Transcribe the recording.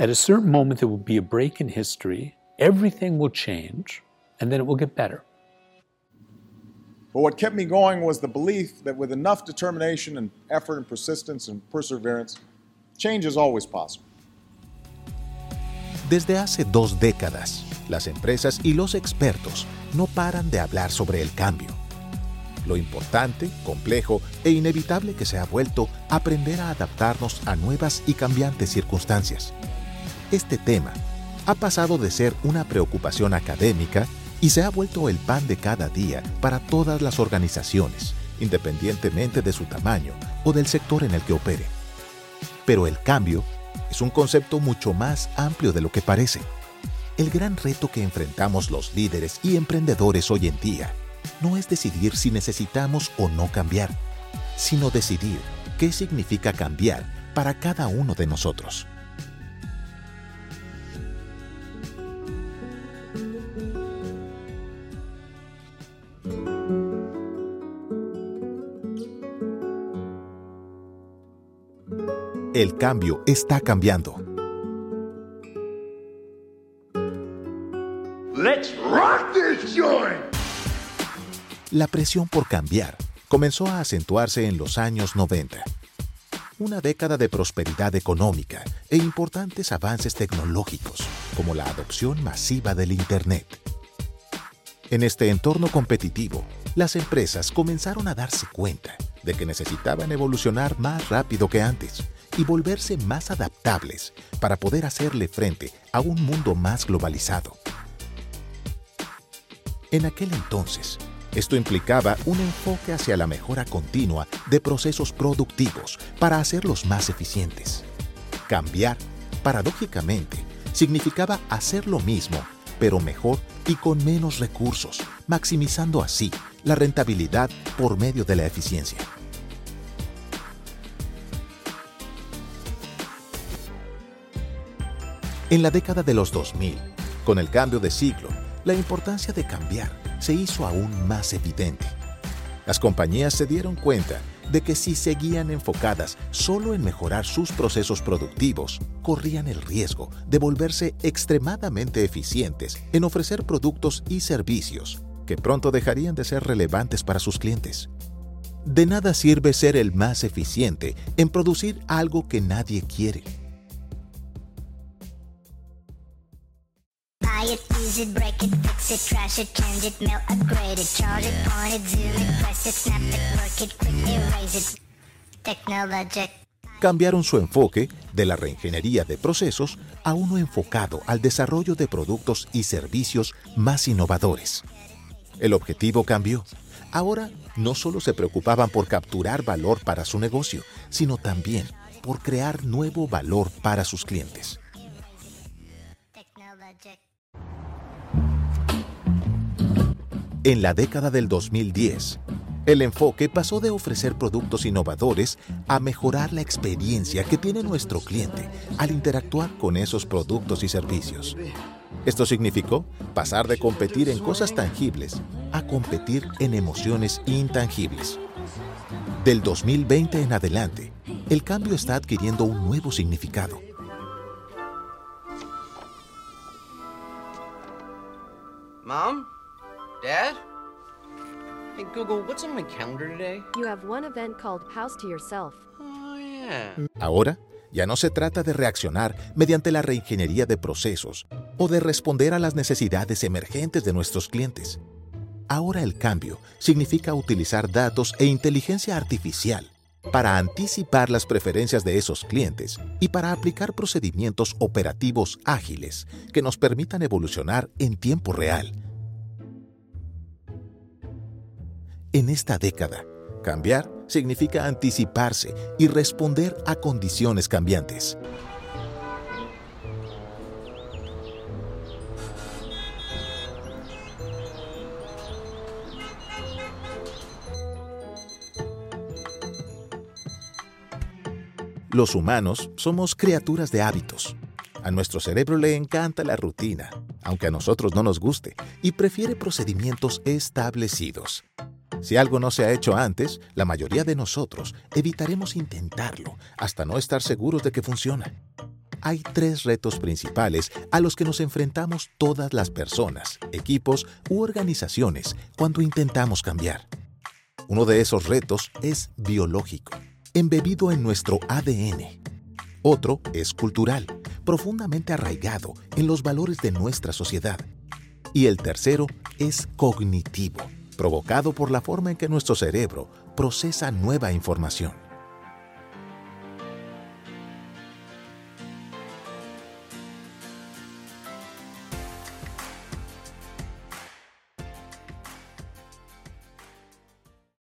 At a certain moment, there will be a break in history, everything will change, and then it will get better. But what kept me going was the belief that with enough determination and effort and persistence and perseverance, change is always possible. Desde hace dos décadas, las empresas y los expertos no paran de hablar sobre el cambio. Lo importante, complejo e inevitable que se ha vuelto aprender a adaptarnos a nuevas y cambiantes circunstancias. Este tema ha pasado de ser una preocupación académica y se ha vuelto el pan de cada día para todas las organizaciones, independientemente de su tamaño o del sector en el que opere. Pero el cambio es un concepto mucho más amplio de lo que parece. El gran reto que enfrentamos los líderes y emprendedores hoy en día no es decidir si necesitamos o no cambiar, sino decidir qué significa cambiar para cada uno de nosotros. El cambio está cambiando. Let's rock this joint. La presión por cambiar comenzó a acentuarse en los años 90. Una década de prosperidad económica e importantes avances tecnológicos, como la adopción masiva del Internet. En este entorno competitivo, las empresas comenzaron a darse cuenta de que necesitaban evolucionar más rápido que antes y volverse más adaptables para poder hacerle frente a un mundo más globalizado. En aquel entonces, esto implicaba un enfoque hacia la mejora continua de procesos productivos para hacerlos más eficientes. Cambiar, paradójicamente, significaba hacer lo mismo, pero mejor y con menos recursos, maximizando así la rentabilidad por medio de la eficiencia. En la década de los 2000, con el cambio de siglo, la importancia de cambiar se hizo aún más evidente. Las compañías se dieron cuenta de que si seguían enfocadas solo en mejorar sus procesos productivos, corrían el riesgo de volverse extremadamente eficientes en ofrecer productos y servicios que pronto dejarían de ser relevantes para sus clientes. De nada sirve ser el más eficiente en producir algo que nadie quiere Cambiaron su enfoque de la reingeniería de procesos a uno enfocado al desarrollo de productos y servicios más innovadores. El objetivo cambió. Ahora no solo se preocupaban por capturar valor para su negocio, sino también por crear nuevo valor para sus clientes. En la década del 2010, el enfoque pasó de ofrecer productos innovadores a mejorar la experiencia que tiene nuestro cliente al interactuar con esos productos y servicios. Esto significó pasar de competir en cosas tangibles a competir en emociones intangibles. Del 2020 en adelante, el cambio está adquiriendo un nuevo significado. Mom? Dad? Hey, Google, what's on my calendar today? You have one event called House to Yourself. Oh, yeah. Ahora, ya no se trata de reaccionar mediante la reingeniería de procesos o de responder a las necesidades emergentes de nuestros clientes. Ahora el cambio significa utilizar datos e inteligencia artificial para anticipar las preferencias de esos clientes y para aplicar procedimientos operativos ágiles que nos permitan evolucionar en tiempo real. En esta década, cambiar significa anticiparse y responder a condiciones cambiantes. Los humanos somos criaturas de hábitos. A nuestro cerebro le encanta la rutina, aunque a nosotros no nos guste, y prefiere procedimientos establecidos. Si algo no se ha hecho antes, la mayoría de nosotros evitaremos intentarlo hasta no estar seguros de que funciona. hay tres retos principales a los que nos enfrentamos todas las personas, equipos u organizaciones cuando intentamos cambiar. Uno de esos retos es biológico, embebido en nuestro ADN. Otro es cultural, profundamente arraigado en los valores de nuestra sociedad. Y el tercero es cognitivo, provocado por la forma en que nuestro cerebro procesa nueva información.